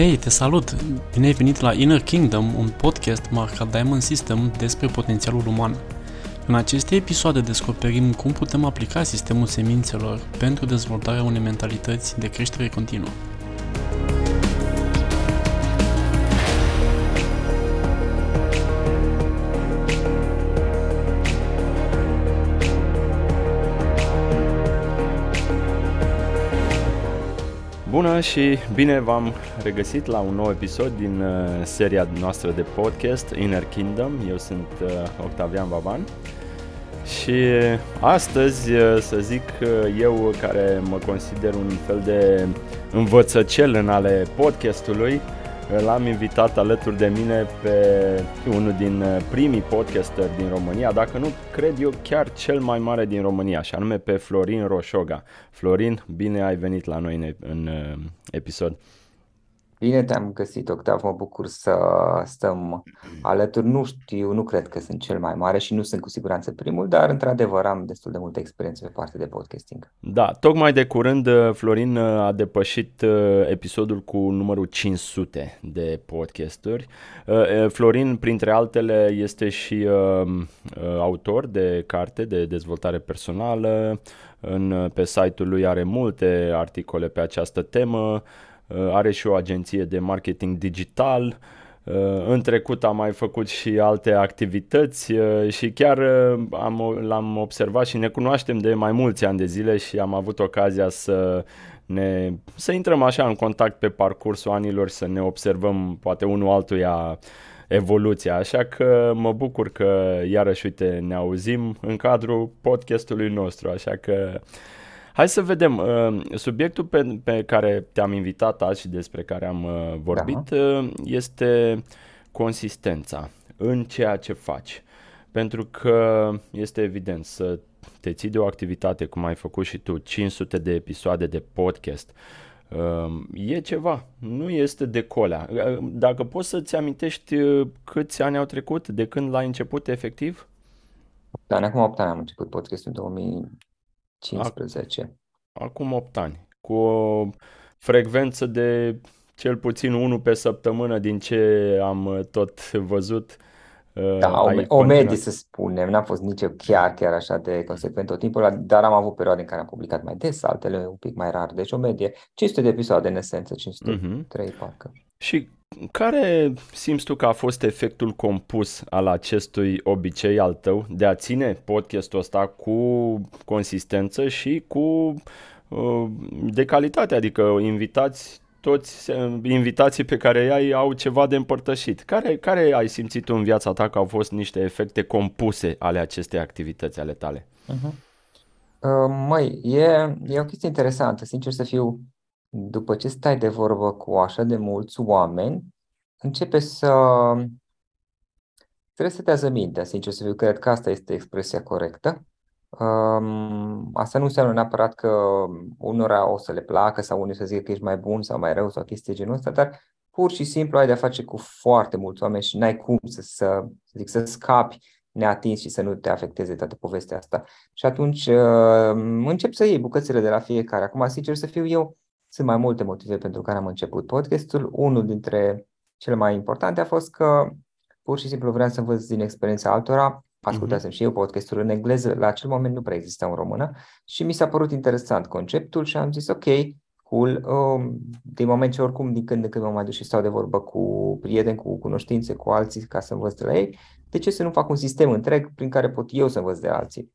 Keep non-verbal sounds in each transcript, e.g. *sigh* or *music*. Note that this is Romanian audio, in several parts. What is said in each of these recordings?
Hei, te salut! Bine ai venit la Inner Kingdom, un podcast marcat Diamond System despre potențialul uman. În aceste episoade descoperim cum putem aplica sistemul semințelor pentru dezvoltarea unei mentalități de creștere continuă. Bună și bine v-am regăsit la un nou episod din uh, seria noastră de podcast Inner Kingdom. Eu sunt uh, Octavian Baban și astăzi, uh, să zic, eu care mă consider un fel de învățăcel în ale podcastului, L-am invitat alături de mine pe unul din primii podcasteri din România, dacă nu cred eu chiar cel mai mare din România, și anume pe Florin Roșoga. Florin, bine ai venit la noi în, în uh, episod. Bine te-am găsit, Octav, mă bucur să stăm alături. Nu știu, nu cred că sunt cel mai mare și nu sunt cu siguranță primul, dar într-adevăr am destul de multă experiență pe partea de podcasting. Da, tocmai de curând uh, Florin uh, a depășit uh, episodul cu numărul 500 de podcasturi. Florin, printre altele, este și autor de carte de dezvoltare personală. În, pe site-ul lui are multe articole pe această temă. Uh, are și o agenție de marketing digital. Uh, în trecut am mai făcut și alte activități uh, și chiar am, l-am observat și ne cunoaștem de mai mulți ani de zile și am avut ocazia să ne, să intrăm așa în contact pe parcursul anilor, să ne observăm poate unul altuia evoluția, așa că mă bucur că iarăși, uite, ne auzim în cadrul podcastului nostru, așa că Hai să vedem. Uh, subiectul pe, pe care te-am invitat azi și despre care am uh, vorbit da. este consistența în ceea ce faci. Pentru că este evident să te ții de o activitate cum ai făcut și tu, 500 de episoade de podcast, e ceva, nu este de colea. Dacă poți să-ți amintești câți ani au trecut de când l-ai început efectiv? 8 ani, acum 8 ani am început podcastul în 15. Acum 8 ani. Cu o frecvență de cel puțin unul pe săptămână din ce am uh, tot văzut. Uh, da, o, o medie să spunem, n-a fost nici chiar chiar așa de consecvent tot timpul, dar am avut perioade în care am publicat mai des, altele un pic mai rar, deci o medie 500 de episoade în esență, 503 uh-huh. parcă. Și care simți tu că a fost efectul compus al acestui obicei al tău de a ține podcastul ăsta cu consistență și cu uh, de calitate, adică invitați toți invitații pe care îi ai au ceva de împărtășit. Care, care ai simțit tu în viața ta că au fost niște efecte compuse ale acestei activități ale tale? Uh-huh. Uh, măi, e, e o chestie interesantă, sincer să fiu după ce stai de vorbă cu așa de mulți oameni, începe să trebuie să te ază mintea, sincer să fiu, cred că asta este expresia corectă. Um, asta nu înseamnă neapărat că unora o să le placă sau unii să zică că ești mai bun sau mai rău sau chestii genul ăsta, dar pur și simplu ai de-a face cu foarte mulți oameni și n-ai cum să, să, să, zic, să scapi neatins și să nu te afecteze toată povestea asta. Și atunci uh, încep să iei bucățele de la fiecare. Acum, sincer să fiu eu, sunt mai multe motive pentru care am început podcastul. Unul dintre cele mai importante a fost că pur și simplu vreau să învăț din experiența altora. Ascultasem uh-huh. și eu podcastul în engleză, la acel moment nu prea exista în română și mi s-a părut interesant conceptul și am zis ok, cool, um, din moment ce oricum din când în când mă mai duc și stau de vorbă cu prieteni, cu cunoștințe, cu alții ca să învăț de la ei, de ce să nu fac un sistem întreg prin care pot eu să învăț de alții?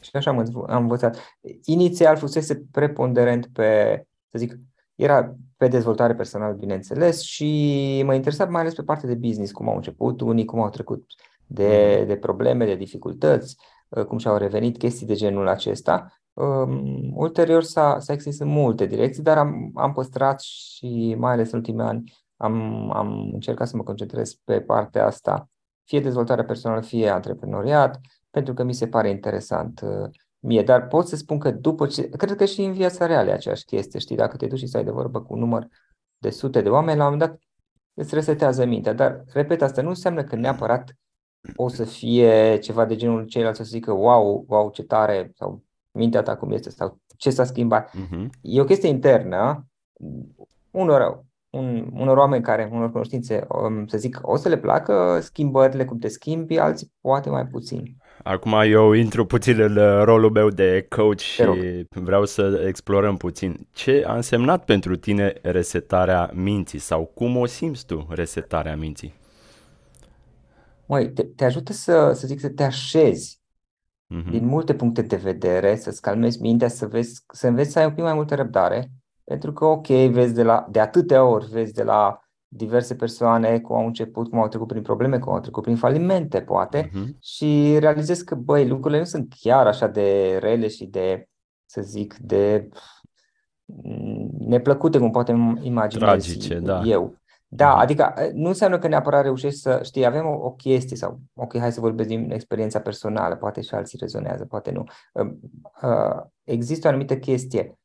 Și așa am, am învățat. Inițial fusese preponderent pe să zic, era pe dezvoltare personală, bineînțeles, și mă interesa mai ales pe partea de business, cum au început unii, cum au trecut de, de probleme, de dificultăți, uh, cum și-au revenit, chestii de genul acesta. Um, ulterior s-a, s-a extins în multe direcții, dar am, am păstrat și mai ales în ultimii ani am, am încercat să mă concentrez pe partea asta, fie dezvoltare personală, fie antreprenoriat, pentru că mi se pare interesant uh, mie, dar pot să spun că după ce, cred că și în viața reală e aceeași chestie, știi, dacă te duci și stai de vorbă cu un număr de sute de oameni, la un moment dat îți resetează mintea, dar, repet, asta nu înseamnă că neapărat o să fie ceva de genul ceilalți să zică, wow, wow, ce tare, sau mintea ta cum este, sau ce s-a schimbat. Uh-huh. E o chestie internă, unora, un, unor oameni care, unor cunoștințe, um, să zic, o să le placă schimbările, cum te schimbi, alții poate mai puțin. Acum eu intru puțin în uh, rolul meu de coach și vreau să explorăm puțin. Ce a însemnat pentru tine resetarea minții sau cum o simți tu resetarea minții? Măi, te, te ajută să, să zic, să te așezi uh-huh. din multe puncte de vedere, să-ți calmezi mintea, să, vezi, să înveți să ai un pic mai multă răbdare, pentru că, ok, vezi de, la, de atâtea ori, vezi de la diverse persoane cum au început, cum au trecut prin probleme, cum au trecut prin falimente, poate, uh-huh. și realizezi că, băi, lucrurile nu sunt chiar așa de rele și de, să zic, de neplăcute, cum poate imaginezi Tragice, da. eu. Da, uh-huh. adică nu înseamnă că neapărat reușești să, știi, avem o, o chestie sau, ok, hai să vorbesc din experiența personală, poate și alții rezonează, poate nu. Uh, uh, există o anumită chestie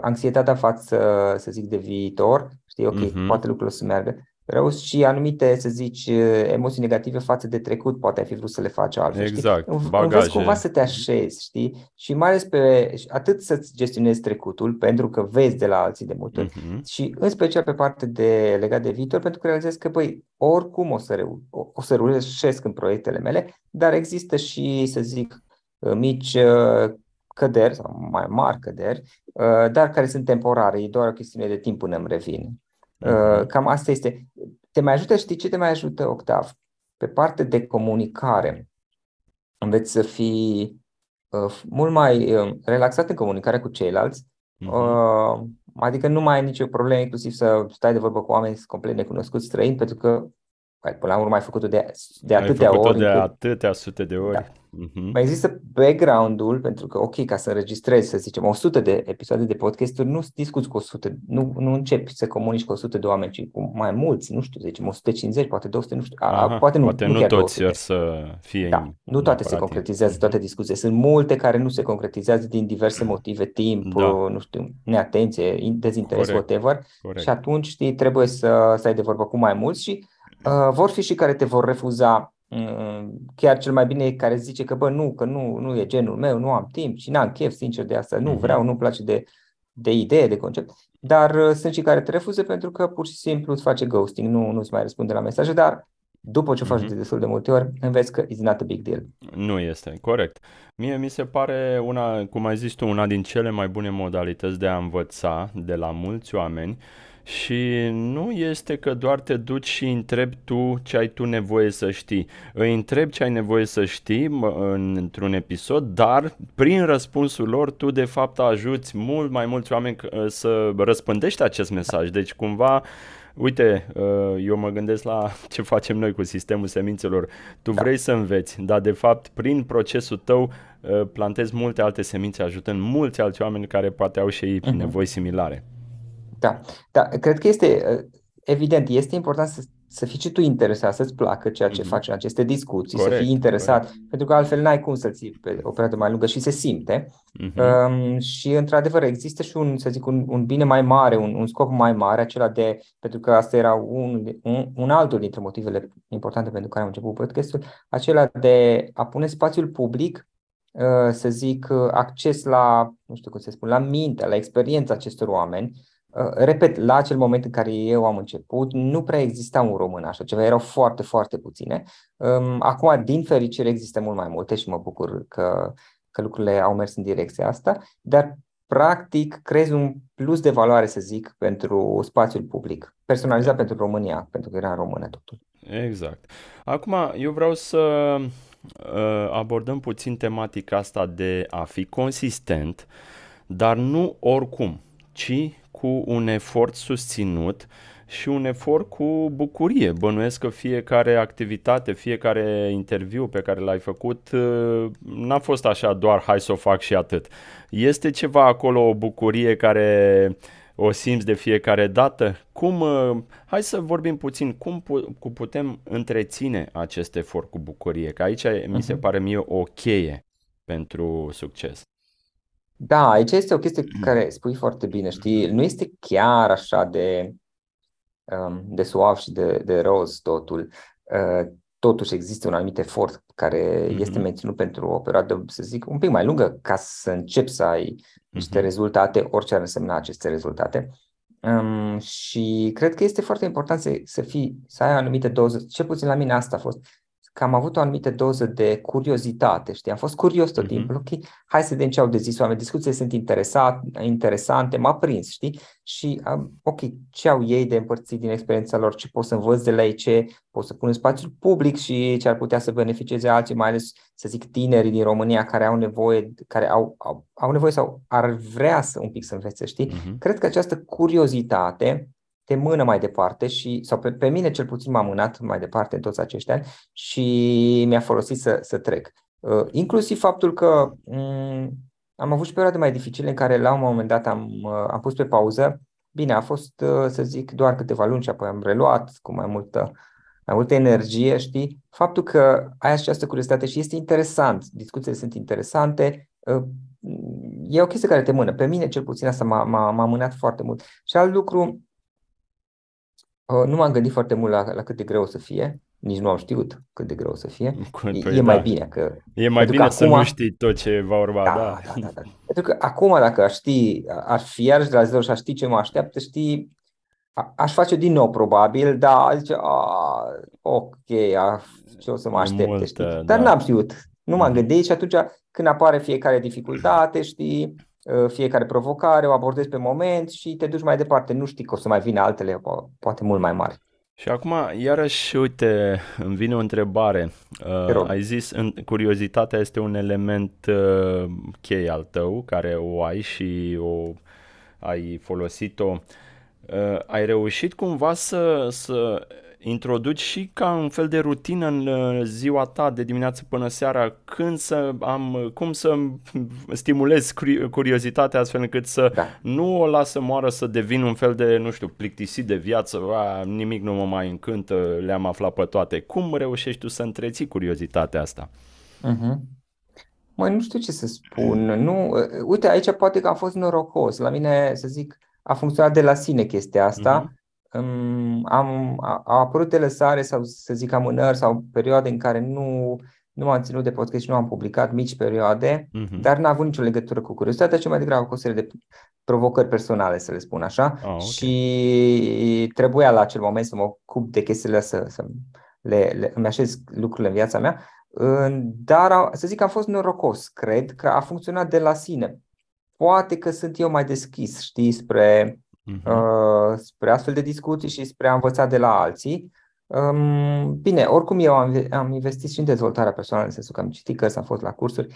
anxietatea față, să zic, de viitor, știi, ok, uh-huh. poate lucrurile o să meargă rău și anumite, să zici, emoții negative față de trecut, poate ai fi vrut să le faci altfel. Exact, știi? bagaje. Înveți cumva să te așezi, știi? Și mai ales pe, atât să-ți gestionezi trecutul, pentru că vezi de la alții de multe ori, uh-huh. și în special pe parte de legat de viitor, pentru că realizezi că, băi, oricum o să, reu- o, o să reușesc în proiectele mele, dar există și, să zic, mici căderi sau mai mari căderi, uh, dar care sunt temporare, e doar o chestiune de timp până îmi revin. Uh, cam asta este. Te mai ajută, știi ce te mai ajută, Octav? Pe parte de comunicare, înveți să fii uh, mult mai relaxat în comunicare cu ceilalți, uh-huh. adică nu mai ai nicio problemă inclusiv să stai de vorbă cu oameni complet necunoscuți străini, pentru că Păi, până la urmă ai făcut-o de, de atâtea ai ori. de încât... atâtea sute de ori. Da. Uh-huh. Mai există background-ul, pentru că, ok, ca să înregistrezi, să zicem, 100 de episoade de podcast-uri, nu discuți cu 100, nu, nu începi să comunici cu 100 de oameni, ci cu mai mulți, nu știu, zicem 150, poate 200, nu știu, Aha, poate nu, poate nu, nu toți or să fie Da, nu toate se concretizează, mhm. toate discuțiile. Sunt multe care nu se concretizează din diverse motive, timp, da. nu știu, neatenție, dezinteres, Corect. whatever, Corect. și atunci, știi, trebuie să, să ai de vorbă cu mai mulți și Uh, vor fi și care te vor refuza uh, chiar cel mai bine e care zice că bă, nu, că nu, nu e genul meu, nu am timp și n-am chef sincer de asta, nu mhm. vreau, nu-mi place de, de idee, de concept. Dar uh, sunt și care te refuză pentru că pur și simplu îți face ghosting, nu, nu-ți mai răspunde la mesaje, dar după ce o faci mm-hmm. de destul de multe ori, înveți că it's not a big deal. Nu este, corect. Mie mi se pare una, cum ai zis tu, una din cele mai bune modalități de a învăța de la mulți oameni și nu este că doar te duci și întrebi tu ce ai tu nevoie să știi. Îi întrebi ce ai nevoie să știi într-un episod, dar prin răspunsul lor tu de fapt ajuți mult mai mulți oameni să răspândești acest mesaj. Deci cumva Uite, uh, eu mă gândesc la *laughs* ce facem noi cu sistemul semințelor. Tu da. vrei să înveți, dar de fapt prin procesul tău uh, plantezi multe alte semințe, ajutând mulți alți oameni care poate au și ei uh-huh. nevoi similare. Da, da, cred că este uh, evident, este important să, să fii și tu interesat, să-ți placă ceea ce mm-hmm. faci în aceste discuții, corect, să fii interesat, corect. pentru că altfel n-ai cum să ții pe o perioadă mai lungă și se simte. Mm-hmm. Um, și într-adevăr există și un, să zic, un, un bine mai mare, un, un scop mai mare, acela de, pentru că asta era un, un, un altul dintre motivele importante pentru care am început podcastul, acela de a pune spațiul public uh, să zic, acces la, nu știu cum să spun, la minte, la experiența acestor oameni, Uh, repet, la acel moment în care eu am început, nu prea exista un român așa ceva, erau foarte, foarte puține. Um, acum, din fericire, există mult mai multe și mă bucur că, că lucrurile au mers în direcția asta, dar practic creezi un plus de valoare, să zic, pentru spațiul public, personalizat pentru România, pentru că era în română totul. Exact. Acum, eu vreau să uh, abordăm puțin tematica asta de a fi consistent, dar nu oricum, ci cu un efort susținut și un efort cu bucurie. Bănuiesc că fiecare activitate, fiecare interviu pe care l-ai făcut uh, n-a fost așa doar hai să o fac și atât. Este ceva acolo, o bucurie care o simți de fiecare dată? Cum, uh, hai să vorbim puțin, cum putem întreține acest efort cu bucurie? Că aici uh-huh. mi se mhm. pare mie o cheie pentru succes. Da, aici este o chestie care spui foarte bine, știi? Nu este chiar așa de, um, de suav și de, de roz totul. Uh, totuși există un anumit efort care mm-hmm. este menținut pentru o perioadă, să zic, un pic mai lungă ca să începi să ai niște mm-hmm. rezultate, orice ar însemna aceste rezultate. Um, și cred că este foarte important să, să fii, să ai o anumită doză, cel puțin la mine asta a fost, că am avut o anumită doză de curiozitate, știi? Am fost curios tot uh-huh. timpul, ok, hai să vedem ce au de zis oameni, discuțiile sunt interesante, m-a prins, știi? Și, ok, ce au ei de împărțit din experiența lor, ce pot să învăț de la ei, ce pot să pun în spațiul public și ce ar putea să beneficieze alții, mai ales, să zic, tinerii din România care au nevoie, care au, au, au nevoie sau ar vrea să un pic să învețe, știi? Uh-huh. Cred că această curiozitate te mână mai departe și, sau pe, pe mine cel puțin m-a mânat mai departe în toți acești ani și mi-a folosit să, să trec. Uh, inclusiv faptul că um, am avut și perioade mai dificile în care la un moment dat am, uh, am pus pe pauză. Bine, a fost, uh, să zic, doar câteva luni și apoi am reluat cu mai multă, mai multă energie, știi? Faptul că ai această curiozitate și este interesant, discuțiile sunt interesante, uh, e o chestie care te mână. Pe mine, cel puțin, asta m-a, m-a, m-a mânat foarte mult. Și alt lucru, Uh, nu m-am gândit foarte mult la, la cât de greu o să fie, nici nu am știut cât de greu o să fie. Păi, e, e da. mai bine că... E mai bine să acum, nu știi tot ce va urma, da. da. da, da, da. Pentru că acum dacă aș ști, aș fi iarăși de la zero și aș ști ce mă așteaptă, știi, a, aș face din nou probabil, dar zice, a, ok, a, ce o să mă aștepte, multă, știi? Dar da. n-am știut, nu m-am mm. gândit și atunci când apare fiecare dificultate, știi, Uh, fiecare provocare, o abordezi pe moment și te duci mai departe. Nu știi că o să mai vină altele, poate mult mai mari. Și acum, iarăși, uite, îmi vine o întrebare. Uh, ai zis, în, curiozitatea este un element uh, chei al tău, care o ai și o ai folosit-o. Uh, ai reușit cumva să, să introduci și ca un fel de rutină în uh, ziua ta de dimineață până seara, când să am, cum să *laughs* stimulez curiozitatea astfel încât să da. nu o las să moară să devin un fel de, nu știu, plictisit de viață, a, nimic nu mă mai încântă, le-am aflat pe toate. Cum reușești tu să întreții curiozitatea asta? Uh-huh. Măi, nu știu ce să spun. Nu, uh, uite, aici poate că am fost norocos. La mine, să zic, a funcționat de la sine chestia asta. Uh-huh am, au apărut lăsare sau să zic amânări sau perioade în care nu, nu m-am ținut de podcast și nu am publicat mici perioade, uh-huh. dar n-a avut nicio legătură cu curiozitatea, ci mai degrabă cu o serie de provocări personale, să le spun așa. Oh, okay. Și trebuia la acel moment să mă ocup de chestiile să, să le, le, îmi așez lucrurile în viața mea. Dar să zic că am fost norocos, cred că a funcționat de la sine. Poate că sunt eu mai deschis, știi, spre uh-huh. spre astfel de discuții și spre a învăța de la alții. Um, bine, oricum eu am, am investit și în dezvoltarea personală, în sensul că am citit cărți, am fost la cursuri.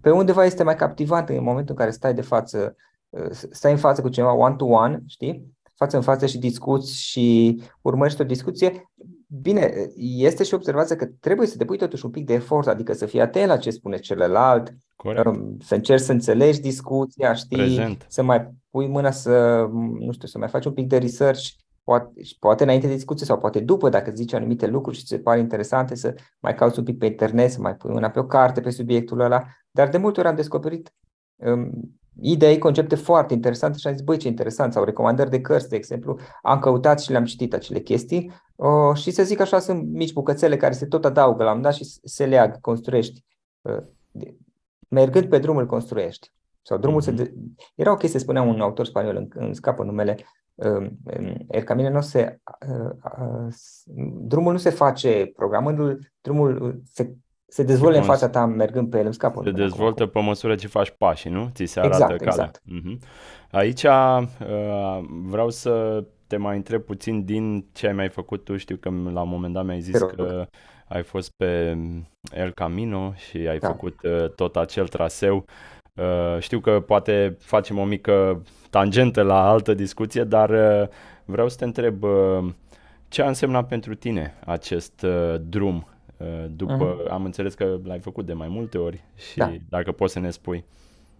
Pe undeva este mai captivant în momentul în care stai de față, uh, stai în față cu cineva one-to-one, știi? Față în față și discuți și urmărești o discuție. Bine, este și observația că trebuie să depui totuși un pic de efort, adică să fii atent la ce spune celălalt, Corect. Um, să încerci să înțelegi discuția, știi, Prezent. să mai pui mâna să, nu știu, să mai faci un pic de research, poate, poate înainte de discuție sau poate după, dacă zici anumite lucruri și ți se pare interesante, să mai cauți un pic pe internet, să mai pui mâna pe o carte pe subiectul ăla. Dar de multe ori am descoperit um, idei, concepte foarte interesante și am zis, băi, ce interesant, sau recomandări de cărți, de exemplu, am căutat și le-am citit acele chestii uh, și să zic așa, sunt mici bucățele care se tot adaugă la un dat și se leagă, construiești. Uh, mergând pe drum îl construiești. Sau drumul mm-hmm. se de... Era o chestie, spunea un autor spaniol, îmi scapă numele, uh, El Camino nu se, uh, uh, drumul nu se face programându-l, drumul se, se dezvoltă în fața ta mergând pe el, îmi scapă. Se dezvoltă acum. pe măsură ce faci pașii, nu? Ți se arată exact, calea. Exact. Uh-huh. Aici uh, vreau să te mai întreb puțin din ce ai mai făcut tu. Știu că la un moment dat mi-ai zis că ai fost pe El Camino și ai da. făcut uh, tot acel traseu. Uh, știu că poate facem o mică tangentă la altă discuție, dar uh, vreau să te întreb uh, ce a însemnat pentru tine acest uh, drum. Uh, după, uh-huh. am înțeles că l-ai făcut de mai multe ori și da. dacă poți să ne spui.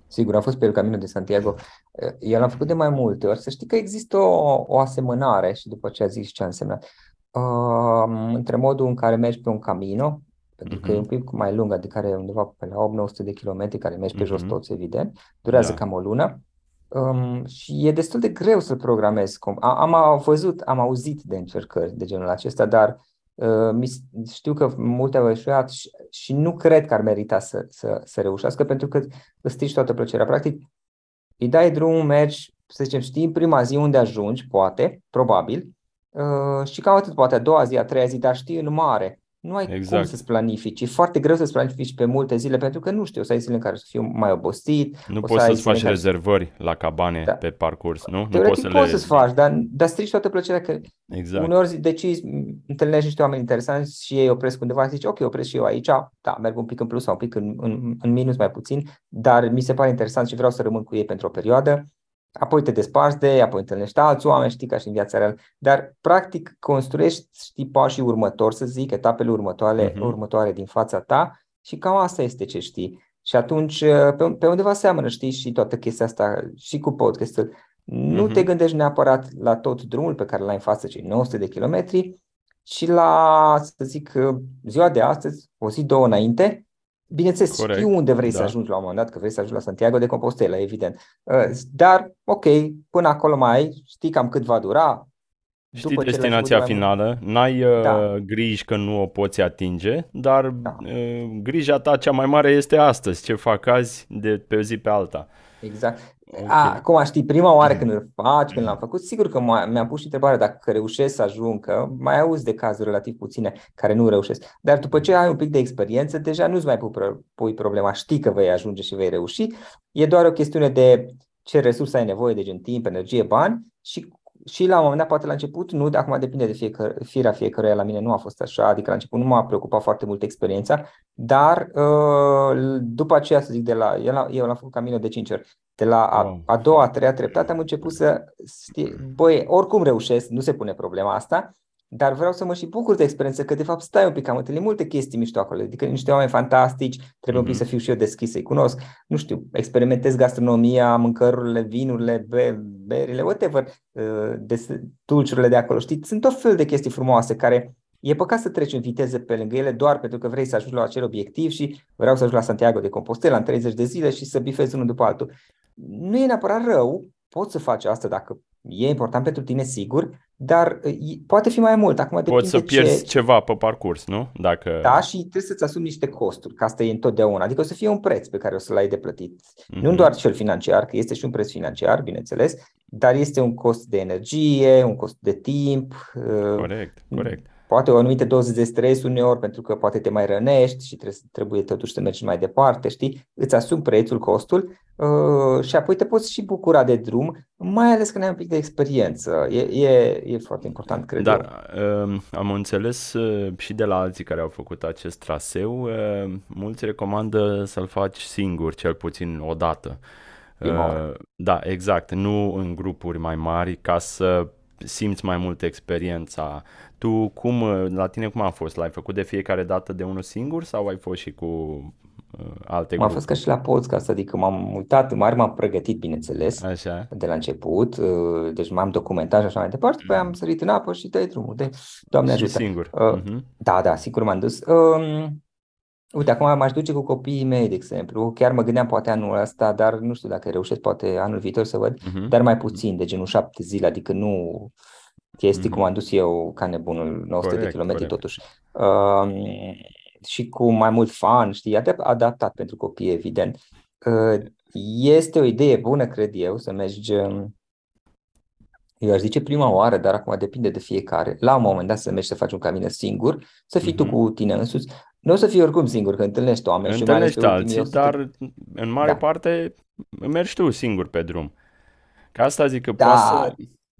Sigur, am fost pe El Camino de Santiago. Uh, eu l-am făcut de mai multe ori. Să știi că există o, o asemănare și după ce a zis ce a însemnat uh, între modul în care mergi pe un camino, pentru că uh-huh. e un mhm. pic mai lung, adică are undeva pe la 8-900 de kilometri, care mergi pe uh-huh. jos mhm. toți, evident, durează da. cam o lună um, și e destul de greu să-l programezi. Am, am văzut, am auzit de încercări de genul acesta, dar uh, știu că multe au eșuat și, și nu cred că ar merita să, să, să reușească, pentru că îți strici toată plăcerea. Practic, îi dai drumul, mergi, să zicem, știi în prima zi unde ajungi, poate, probabil, uh, și cam atât, poate a doua zi, a treia zi, dar știi în mare nu ai exact. cum să-ți planifici. E foarte greu să-ți planifici pe multe zile pentru că nu știu, o să ai zile în care să fiu mai obosit. Nu poți să să-ți faci care... rezervări la cabane da. pe parcurs, nu? Teoretic nu poți, să poți le... să-ți faci, dar, dar strici toată plăcerea că exact. uneori decizi, întâlnești niște oameni interesanți și ei opresc undeva și zici, ok, opresc și eu aici, da, merg un pic în plus sau un pic în, în, în minus mai puțin, dar mi se pare interesant și vreau să rămân cu ei pentru o perioadă apoi te desparți de ei, apoi întâlnești alți oameni, știi, ca și în viața reală, dar practic construiești, știi, pașii următori, să zic, etapele următoare, uh-huh. următoare din fața ta și cam asta este ce știi. Și atunci, pe, pe undeva seamănă, știi, și toată chestia asta, și cu podcastul. Nu uh-huh. te gândești neapărat la tot drumul pe care l-ai în față, cei 900 de kilometri, și la, să zic, ziua de astăzi, o zi, două înainte, Bineînțeles, Corect. știu unde vrei da. să ajungi la un moment dat, că vrei să ajungi la Santiago de Compostela, evident. Uh, dar, ok, până acolo mai ai, știi cam cât va dura. Știi După destinația finală, n-ai uh, da. griji că nu o poți atinge, dar da. uh, grija ta cea mai mare este astăzi, ce fac azi de pe o zi pe alta. Exact. Okay. A, acum știi, prima oară când îl faci, când l-am făcut, sigur că mi-am pus și întrebarea dacă reușesc să ajung, că mai auzi de cazuri relativ puține care nu reușesc. Dar după ce ai un pic de experiență, deja nu-ți mai pui problema, știi că vei ajunge și vei reuși. E doar o chestiune de ce resurse ai nevoie, de gen timp, energie, bani și și la un moment dat, poate la început, nu, de acum depinde de fiecare, firea fiecăruia, la mine nu a fost așa, adică la început nu m-a preocupat foarte mult experiența, dar uh, după aceea, să zic, de la, eu, eu l-am făcut caminul de 5 ori, de la a, a doua, a treia treptată am început să, știi, băi, oricum reușesc, nu se pune problema asta, dar vreau să mă și bucur de experiență, că de fapt stai un pic, am întâlnit multe chestii mișto acolo, adică niște oameni fantastici, trebuie mm-hmm. un pic mhm. să fiu și eu deschis să-i cunosc, nu știu, experimentez gastronomia, mâncărurile, vinurile, be- berile, whatever, uh, de, dulciurile de acolo, știi, sunt tot fel de chestii frumoase care E păcat să treci în viteză pe lângă ele doar pentru că vrei să ajungi la acel obiectiv și vreau să ajung la Santiago de Compostela în 30 de zile și să bifezi unul după altul. Nu e neapărat rău, poți să faci asta dacă e important pentru tine, sigur, dar poate fi mai mult. Acum Poți să pierzi ce... ceva pe parcurs, nu? Dacă... Da, și trebuie să-ți asumi niște costuri, că asta e întotdeauna. Adică o să fie un preț pe care o să-l ai de plătit. Mm-hmm. Nu doar cel financiar, că este și un preț financiar, bineînțeles, dar este un cost de energie, un cost de timp. Uh, corect, corect poate o anumită doză de stres uneori pentru că poate te mai rănești și trebuie, trebuie totuși să mergi mai departe, știi? Îți asumi prețul, costul uh, și apoi te poți și bucura de drum, mai ales când ai un pic de experiență. E, e, e foarte important, cred Dar eu. Uh, am înțeles uh, și de la alții care au făcut acest traseu, uh, mulți recomandă să-l faci singur, cel puțin o dată. Uh, da, exact, nu în grupuri mai mari, ca să simți mai mult experiența. Tu cum, la tine cum a fost? L-ai făcut de fiecare dată de unul singur sau ai fost și cu uh, alte grupuri? A fost ca și la podcast, adică m-am uitat, mare m-am pregătit, bineînțeles, așa. de la început, uh, deci m-am documentat și așa mai departe, după am sărit în apă și dai drumul, de Doamne și ajută. singur. Uh, uh-huh. Da, da, sigur m-am dus. Uh, Uite, acum m-aș duce cu copiii mei, de exemplu. Chiar mă gândeam poate anul ăsta, dar nu știu dacă reușesc poate anul viitor să văd, uh-huh. dar mai puțin, de genul șapte zile, adică nu chestii uh-huh. cum am dus eu ca nebunul 900 corect, de kilometri corect. totuși. Uh, și cu mai mult fan, știi, adaptat pentru copii, evident. Uh, este o idee bună, cred eu, să mergi um, eu aș zice prima oară, dar acum depinde de fiecare. La un moment dat să mergi să faci un camină singur, să fii mm-hmm. tu mhm. cu tine însuți. Nu o să fii oricum singur, că întâlnești oameni întâlnești și mai alții, dar în mare da. parte mergi tu singur pe drum. Ca asta zic că da, poate să...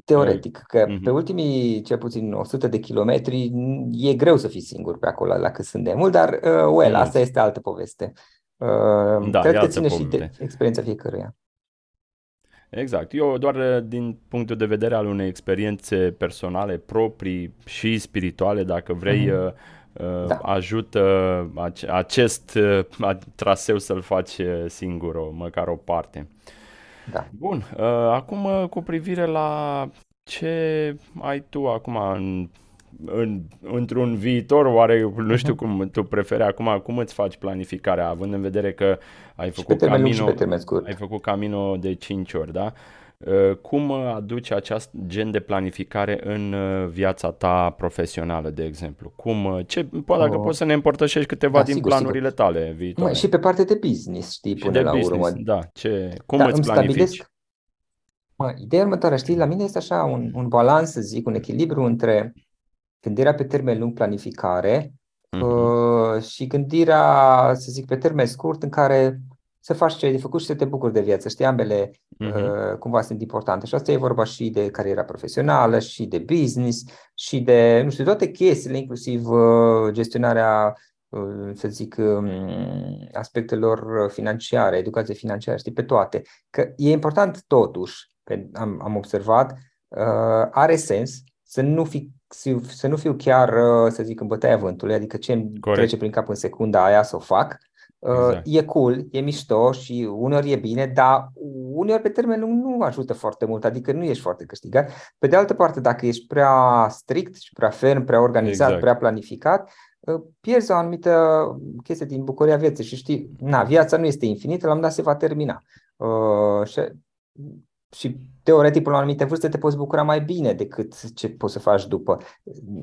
teoretic, că mm-hmm. pe ultimii cel puțin 100 de kilometri e greu să fii singur pe acolo la cât sunt de mult, dar uh, well, mm. asta este altă poveste. Uh, da, cred că ține poveste. și de experiența fiecăruia. Exact. Eu doar uh, din punctul de vedere al unei experiențe personale, proprii și spirituale, dacă vrei, mm-hmm. da. ajută acest *laughs* traseu să-l faci singur, o, măcar o parte. Da. Bun, acum cu privire la ce ai tu acum în în, într-un viitor, oare, nu știu mhm. cum tu preferi acum, cum îți faci planificarea, având în vedere că ai făcut, camino, ai făcut camino de 5 ori, da? Uh, cum aduci acest gen de planificare în uh, viața ta profesională, de exemplu? Cum, uh, ce, poate dacă oh. poți să ne împărtășești câteva da, din sigur, planurile sigur. tale viitoare. și pe partea de business, știi, și până de la business, urmă. Da, ce, cum da, îți planifici? Stabilesc, Mă, ideea următoare, știi, la mine este așa un, un balans, să zic, un echilibru între gândirea pe termen lung, planificare, uh-huh. uh, și gândirea, să zic, pe termen scurt, în care să faci ce ai de făcut și să te bucuri de viață. Știi, ambele uh-huh. uh, cumva sunt importante. Și asta e vorba și de cariera profesională, și de business, și de, nu știu, toate chestiile, inclusiv uh, gestionarea uh, să zic, um, aspectelor financiare, educație financiară, știi, pe toate. Că e important totuși, am, am observat, uh, are sens să nu, fi, să nu fiu chiar, uh, să zic, în bătaia vântului, adică ce îmi trece prin cap în secunda aia să o fac, Exact. E cool, e mișto și uneori e bine, dar uneori pe termen lung nu ajută foarte mult, adică nu ești foarte câștigat. Pe de altă parte, dacă ești prea strict și prea ferm, prea organizat, exact. prea planificat, ă, pierzi o anumită chestie din bucuria vieții și știi, na, viața nu este infinită, la un dat se va termina. Uh, și și teoretic, până la anumite vârste, te poți bucura mai bine decât ce poți să faci după.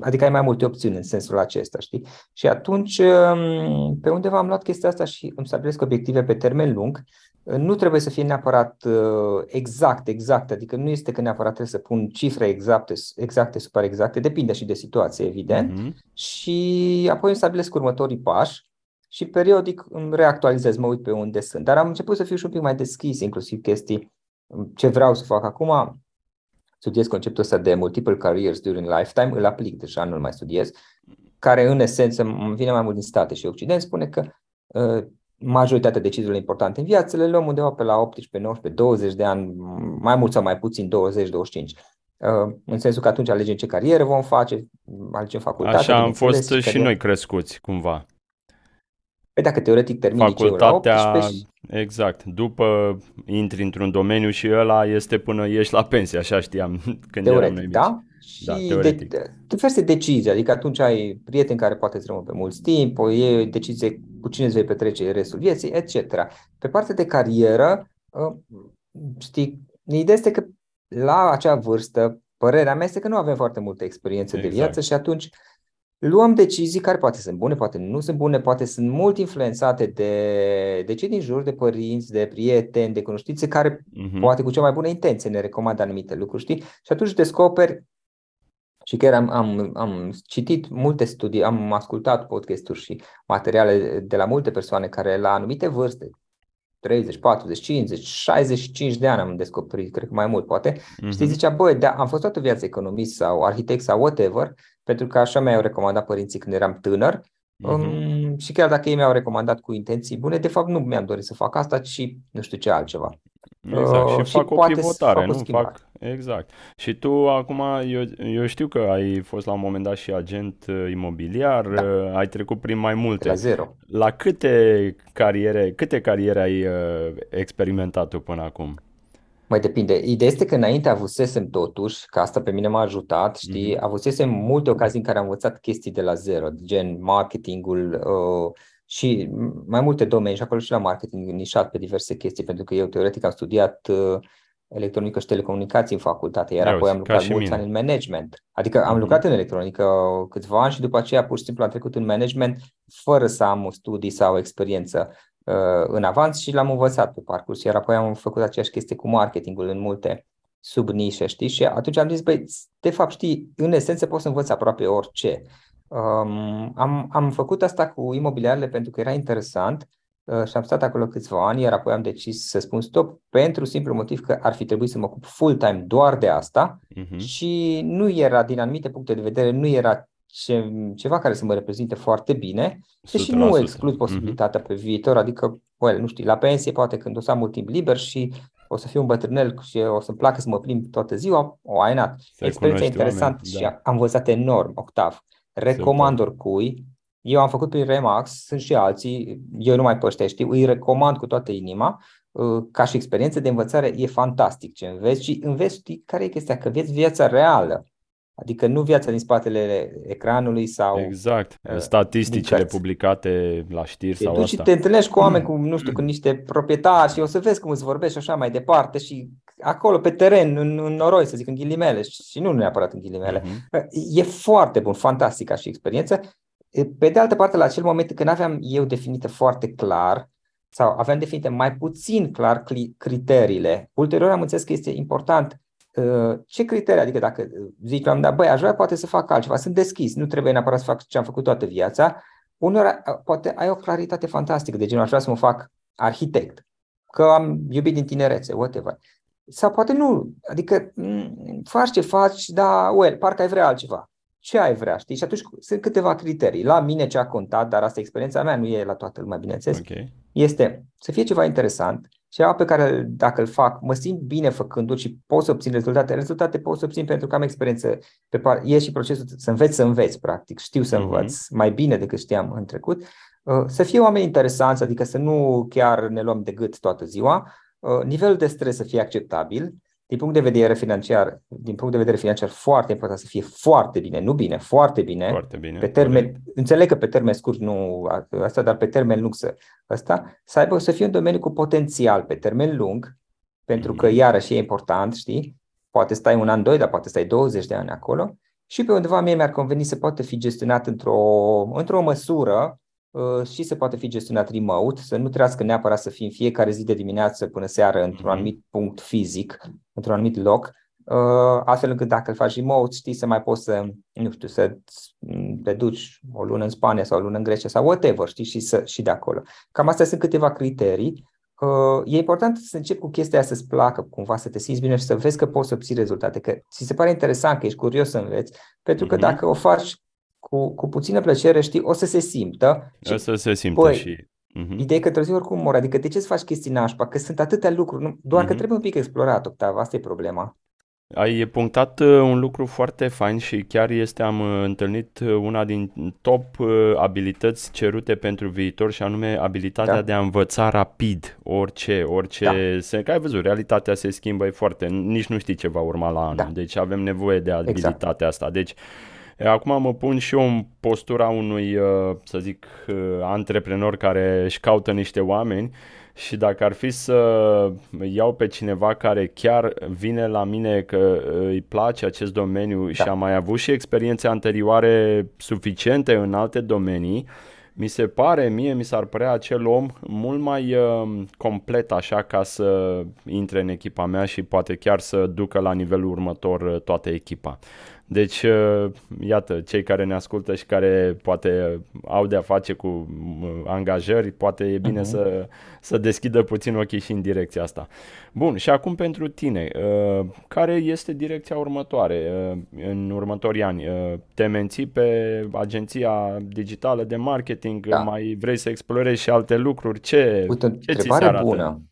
Adică ai mai multe opțiuni în sensul acesta, știi? Și atunci, um, pe undeva am luat chestia asta și îmi stabilesc obiective pe termen lung. Nu trebuie să fie neapărat uh, exact, exact, adică nu este că neapărat trebuie să pun cifre exacte, exacte, super exacte, depinde și de situație, evident. Mm-hmm. Și apoi îmi stabilesc următorii pași și periodic îmi reactualizez, mă uit pe unde sunt. Dar am început să fiu și un pic mai deschis, inclusiv chestii ce vreau să fac acum, studiez conceptul ăsta de multiple careers during lifetime, îl aplic deja, nu-l mai studiez, care în esență îmi vine mai mult din state și Occident, spune că uh, majoritatea deciziilor importante în viață le luăm undeva pe la 18, 19, 20 de ani, mai mult sau mai puțin, 20, 25. Uh, în sensul că atunci alegem ce carieră vom face, alegem facultate. Așa am fost și carieră. noi crescuți, cumva. Păi dacă teoretic termini Facultatea, la 18 exact, după intri într-un domeniu și ăla este până ieși la pensie, așa știam *laughs* când teoretic, eram noi da? Și da, teoretic. De, diverse decizii, adică atunci ai prieteni care poate să rămân pe mult timp, o e decizie cu cine îți vei petrece restul vieții, etc. Pe partea de carieră, ă, știi, ideea este că la acea vârstă, părerea mea este că nu avem foarte multă experiență exact. de viață și atunci luăm decizii care poate sunt bune, poate nu sunt bune, poate sunt mult influențate de, de cei din jur, de părinți, de prieteni, de cunoștințe care uh-huh. poate cu cea mai bună intenție ne recomandă anumite lucruri, știi? Și atunci descoperi și chiar am, am, am citit multe studii, am ascultat podcasturi și materiale de la multe persoane care la anumite vârste, 30, 40, 50, 65 de ani am descoperit, cred că mai mult poate. Uh-huh. Știi, zicea, băi, da, am fost toată viața economist sau arhitect sau whatever, pentru că așa mi-au recomandat părinții când eram tânăr. Uh-huh. Um, și chiar dacă ei mi-au recomandat cu intenții bune, de fapt nu mi-am dorit să fac asta, ci nu știu ce altceva. Exact, și uh, fac și o pivotare, nu? Fac, exact. Și tu acum, eu, eu știu că ai fost la un moment dat și agent uh, imobiliar, da. Uh, ai trecut prin mai multe. La zero. La câte cariere, câte cariere ai experimentat tu până acum? Mai depinde. Ideea este că înainte avusesem totuși, că asta pe mine m-a ajutat, știi, mm-hmm. avusesem multe ocazii în care am învățat chestii de la zero, gen marketingul uh, și mai multe domenii și acolo și la marketing nișat pe diverse chestii, pentru că eu teoretic am studiat uh, electronică și telecomunicații în facultate, iar apoi am lucrat mulți ani în management. Adică am mm-hmm. lucrat în electronică câțiva ani și după aceea pur și simplu am trecut în management fără să am studii sau experiență uh, în avans și l-am învățat pe parcurs. Iar apoi am făcut aceeași chestie cu marketingul în multe subnișe, știi? Și atunci am zis, băi, de fapt, știi, în esență poți să învăț aproape orice. Um, am, am făcut asta cu imobiliarele pentru că era interesant uh, și am stat acolo câțiva ani, iar apoi am decis să spun stop pentru simplu motiv că ar fi trebuit să mă ocup full-time doar de asta uh-huh. și nu era, din anumite puncte de vedere, nu era ce, ceva care să mă reprezinte foarte bine, deși nu exclud mhm. posibilitatea uh-huh. pe viitor, adică, well, nu știu, la pensie poate când o să am mult timp liber și o să fiu un bătrânel și o să-mi placă să mă plimb toată ziua, o ai not. Experiența interesantă și da. am învățat enorm, Octav. Recomand Super. oricui. Eu am făcut prin Remax, sunt și alții, eu nu mai pe ăștia știu, îi recomand cu toată inima. Uh, ca și experiență de învățare e fantastic ce înveți și înveți, știi, care e chestia? Că vezi viața reală. Adică nu viața din spatele ecranului sau... Exact, uh, statisticile publicate la știri te sau duci asta. și te întâlnești cu oameni, *clears throat* cu, nu știu, cu niște proprietari și o să vezi cum îți vorbești și așa mai departe și acolo pe teren, în, în noroi, să zic, în ghilimele și nu neapărat în ghilimele. Uh-huh. E foarte bun, fantastic ca și experiență. Pe de altă parte, la acel moment când aveam eu definită foarte clar sau aveam definite mai puțin clar criteriile. Ulterior am înțeles că este important uh, ce criterii, adică dacă zici la un băi, aș vrea poate să fac altceva, sunt deschis, nu trebuie neapărat să fac ce am făcut toată viața, unor poate ai o claritate fantastică, de genul aș vrea să mă fac arhitect, că am iubit din tinerețe, whatever. Sau poate nu, adică mm, faci ce faci, dar, well, parcă ai vrea altceva. Ce ai vrea, știi? Și atunci sunt câteva criterii. La mine ce a contat, dar asta e experiența mea, nu e la toată lumea, bineînțeles, okay. este să fie ceva interesant, ceva pe care dacă îl fac, mă simt bine făcându-l și pot să obțin rezultate. Rezultate pot să obțin pentru că am experiență pe par- e și procesul să înveți să înveți, practic. Știu să mhm. învăț uh-huh. mai bine decât știam în trecut. Uh, să fie oameni interesanți, adică să nu chiar ne luăm de gât toată ziua. Uh, nivelul de stres să fie acceptabil. Din punct de vedere financiar, din punct de vedere financiar, foarte important să fie foarte bine, nu bine, foarte bine. Foarte bine. Pe termen, înțeleg că pe termen scurt nu asta, dar pe termen lung să asta, să aibă să fie un domeniu cu potențial pe termen lung, pentru că mhm. iarăși e important, știi? Poate stai un an, doi, dar poate stai 20 de ani acolo. Și pe undeva mie mi-ar conveni să poată fi gestionat într-o, într-o măsură Uh, și se poate fi gestionat remote, să nu trebuiască neapărat să fii în fiecare zi de dimineață până seară într-un mhm. anumit punct fizic, într-un anumit loc, uh, astfel încât dacă îl faci remote, știi să mai poți să, nu știu, să te duci o lună în Spania sau o lună în Grecia sau whatever, știi, și, să, și de acolo. Cam astea sunt câteva criterii. Uh, e important să începi cu chestia aia să-ți placă, cumva să te simți bine și să vezi că poți să obții rezultate, că ți se pare interesant, că ești curios să înveți, pentru că uh-huh. dacă o faci cu, cu puțină plăcere, știi, o să se simtă. O să se simtă păi, și... Uh-huh. Ideea e că într-o zi oricum mor, adică de ce să faci chestii nașpa? Că sunt atâtea lucruri, nu, doar uh-huh. că mhm. trebuie un pic explorat, Octav, asta e problema. Ai punctat uh, un lucru foarte fain și chiar este, am uh, întâlnit uh, una din top abilități cerute pentru viitor și anume abilitatea da. de a învăța rapid orice, orice, da. se, că ai văzut, realitatea se schimbă, e foarte, nici nu știi ce va urma la anul, da. deci avem nevoie de exact. abilitatea exact. asta, deci Acum mă pun și eu în postura unui, uh, să zic, uh, antreprenor care își caută niște oameni și dacă ar fi să iau pe cineva care chiar vine la mine că îi place acest domeniu da. și a mai avut și experiențe anterioare suficiente în alte domenii, mi se pare, mie mi s-ar părea acel om mult mai uh, complet așa ca să intre în echipa mea și poate chiar să ducă la nivelul următor uh, toată echipa. Deci, uh, iată, cei care ne ascultă și care poate au de-a face cu uh, angajări, poate e bine uh-huh. să, să deschidă puțin ochii și în direcția asta. Bun, și acum pentru tine, uh, care este direcția următoare în următorii ani? Te menții pe agenția digitală de marketing? Da. Mai vrei să explorezi și alte lucruri? Ce, Uite, ce ți se arată? bună.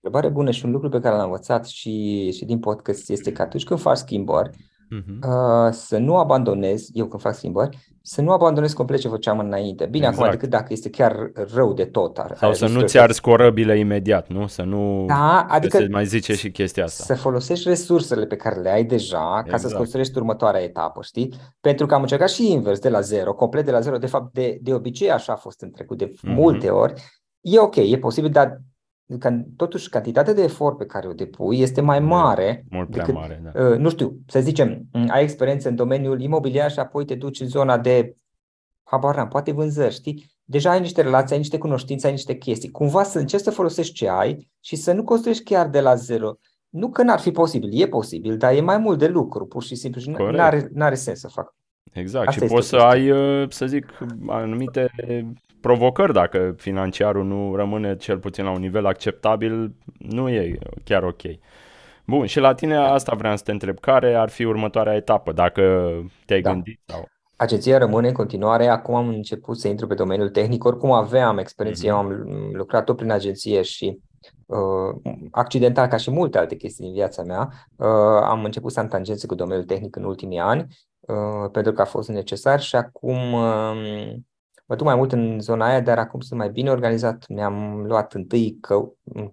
Întrebare bună și un lucru pe care l-am învățat și, și din podcast este că atunci când faci schimbări, uh-huh. uh, să nu abandonez, eu când fac schimbări, să nu abandonez complet ce făceam înainte. Bine, exact. acum decât dacă este chiar rău de tot. Ar, Sau să nu-ți arzi corăbile imediat, nu? Să nu da, adică se mai zice și chestia asta. Să folosești resursele pe care le ai deja exact. ca să-ți exact. construiești următoarea etapă, știi? Pentru că am încercat și invers, de la zero, complet de la zero. De fapt, de, de obicei așa a fost în trecut, de uh-huh. multe ori. E ok, e posibil, dar că totuși cantitatea de efort pe care o depui este mai mare. Mult prea decât, mare, da. Uh, nu știu, să zicem, ai experiență în domeniul imobiliar și apoi te duci în zona de, habar n poate vânzări, știi? Deja ai niște relații, ai niște cunoștințe, ai niște chestii. Cumva să încerci să folosești ce ai și să nu construiești chiar de la zero. Nu că n-ar fi posibil, e posibil, dar e mai mult de lucru, pur și simplu și nu are sens să fac. Exact, Asta și poți să ai, uh, să zic, anumite provocări dacă financiarul nu rămâne cel puțin la un nivel acceptabil, nu e chiar ok. Bun, și la tine asta vreau să te întreb, care ar fi următoarea etapă, dacă te-ai da. gândit? Sau... Agenția rămâne în continuare, acum am început să intru pe domeniul tehnic, oricum aveam experiență, mm-hmm. eu am lucrat tot prin agenție și uh, accidental ca și multe alte chestii din viața mea, uh, am început să am tangențe cu domeniul tehnic în ultimii ani, uh, pentru că a fost necesar și acum uh, mă duc mai mult în zona aia, dar acum sunt mai bine organizat. Mi-am luat întâi, că,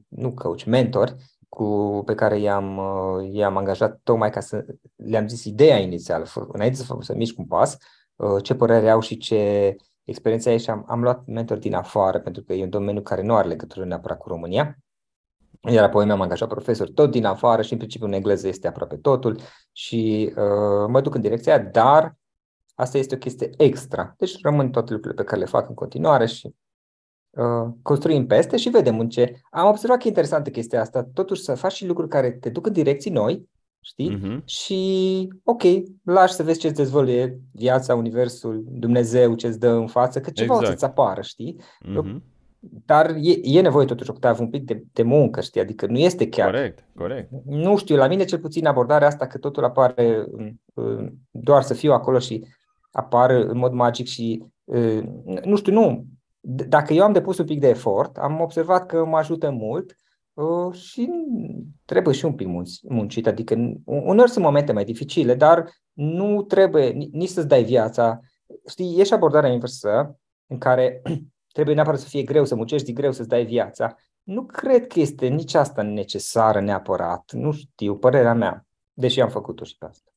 nu coach, mentor, cu, pe care i-am, uh, i-am angajat tocmai ca să le-am zis ideea inițială, înainte să, să mișc un pas, uh, ce părere au și ce experiență ai și am, am luat mentor din afară, pentru că e un domeniu care nu are legătură neapărat cu România. Iar apoi mi-am angajat profesori tot din afară și în principiu în engleză este aproape totul și uh, mă duc în direcția aia, dar Asta este o chestie extra. Deci rămân toate lucrurile pe care le fac în continuare și uh, construim peste și vedem în ce. Am observat că e interesantă chestia asta, totuși să faci și lucruri care te duc în direcții noi, știi? Uh-huh. Și, ok, lași să vezi ce-ți dezvăluie viața, universul, Dumnezeu ce-ți dă în față, că ceva exact. o să-ți apară, știi? Uh-huh. Dar e, e nevoie totuși, Octav, un pic de, de muncă, știi? Adică nu este chiar... Corect, corect. Nu știu, la mine cel puțin abordarea asta că totul apare doar să fiu acolo și apar în mod magic și nu știu, nu. Dacă eu am depus un pic de efort, am observat că mă ajută mult și trebuie și un pic muncit. Adică uneori sunt momente mai dificile, dar nu trebuie nici să-ți dai viața. Știi, e și abordarea inversă în care *clears throat* trebuie neapărat să fie greu, să muncești greu, să-ți dai viața. Nu cred că este nici asta necesară neapărat. Nu știu, părerea mea, deși am făcut-o și pe asta.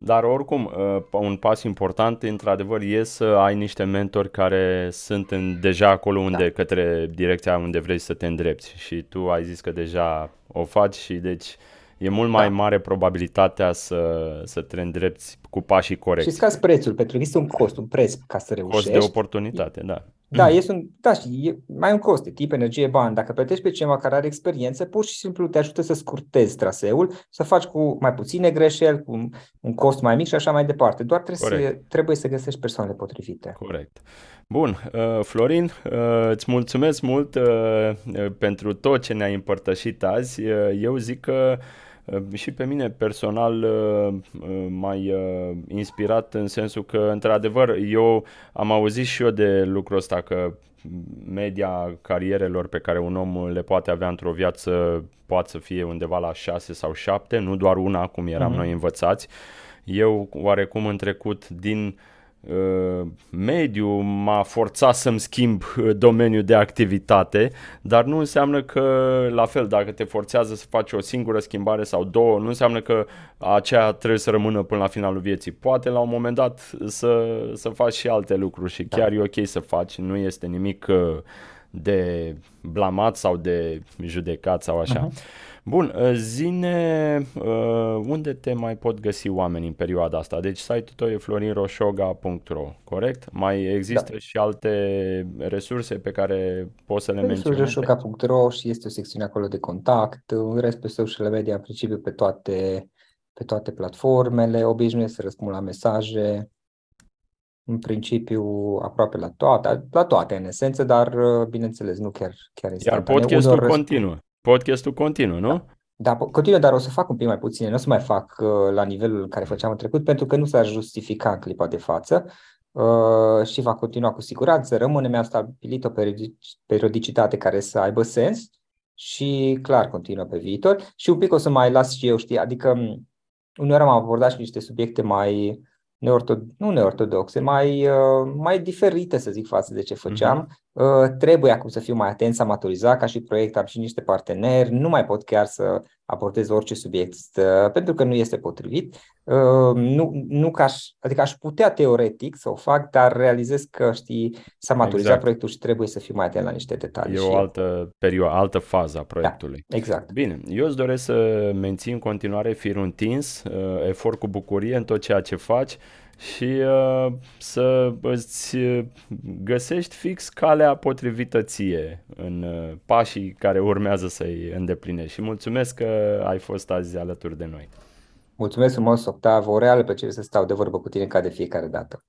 Dar oricum, uh, un pas important, într-adevăr, e să ai niște mentori care sunt în, deja acolo unde, da. către direcția unde vrei să te îndrepți. Și tu ai zis că deja o faci și deci e mult mai da. mare probabilitatea să, să te îndrepți cu pașii corecți. Și scazi prețul, pentru că este un cost, un preț ca să reușești. Cost de oportunitate, da. Da, mm. este un, da, și e mai un cost, timp, energie, bani. Dacă plătești pe cineva care are experiență, pur și simplu te ajută să scurtezi traseul, să faci cu mai puține greșeli, cu un cost mai mic și așa mai departe. Doar trebuie, să, trebuie să găsești persoanele potrivite. Corect. Bun, uh, Florin, uh, îți mulțumesc mult uh, pentru tot ce ne-ai împărtășit azi. Uh, eu zic că și pe mine personal mai inspirat în sensul că, într-adevăr, eu am auzit și eu de lucrul ăsta că media carierelor pe care un om le poate avea într-o viață poate să fie undeva la 6 sau 7, nu doar una cum eram mm-hmm. noi învățați. Eu oarecum în trecut din uh, Uh, mediu m-a forțat să-mi schimb uh, domeniul de activitate, dar nu înseamnă că, la fel, dacă te forțează să faci o singură schimbare sau două, nu înseamnă că aceea trebuie să rămână până la finalul vieții. Poate la un moment dat să, să faci și alte lucruri și chiar da. e ok să faci, nu este nimic uh, de blamat sau de judecat sau așa. Uh-huh. Bun, uh, zine uh, unde te mai pot găsi oameni în perioada asta? Deci site-ul tău e florinroșoga.ro, corect? Mai există da. și alte resurse pe care poți să le menționezi? Florinroșoga.ro și este o secțiune acolo de contact, în rest pe social media, în principiu pe toate, pe toate platformele, obișnuiesc să răspund la mesaje, în principiu aproape la toate, la toate în esență, dar uh, bineînțeles nu chiar, chiar este. Iar podcastul continuă. Podcastul continuă, nu? Da, continuă, dar o să fac un pic mai puține. Nu o să mai fac uh, la nivelul în care făceam în trecut, pentru că nu s-ar justifica în clipa de față uh, și va continua cu siguranță. Rămâne, mi-am stabilit o periodicitate care să aibă sens și clar continuă pe viitor. Și un pic o să mai las și eu, știi, adică uneori am abordat și niște subiecte mai neortod- nu neortodoxe, mai, uh, mai diferite, să zic, față de ce făceam. Uh-huh. Uh, trebuie acum să fiu mai atent, să amatorizat ca și proiect, am și niște parteneri, nu mai pot chiar să abordez orice subiect, uh, pentru că nu este potrivit. Uh, nu, nu ca aș, adică aș putea teoretic să o fac, dar realizez că, știi, s-a maturizat exact. proiectul și trebuie să fiu mai atent la niște detalii. E o altă perioadă, altă fază a proiectului. Da, exact. Bine, eu îți doresc să menții în continuare firul întins, efort cu bucurie în tot ceea ce faci și uh, să îți găsești fix calea potrivită ție în uh, pașii care urmează să-i îndeplinești. Și mulțumesc că ai fost azi alături de noi. Mulțumesc frumos, Octav, o reală plăcere să stau de vorbă cu tine ca de fiecare dată.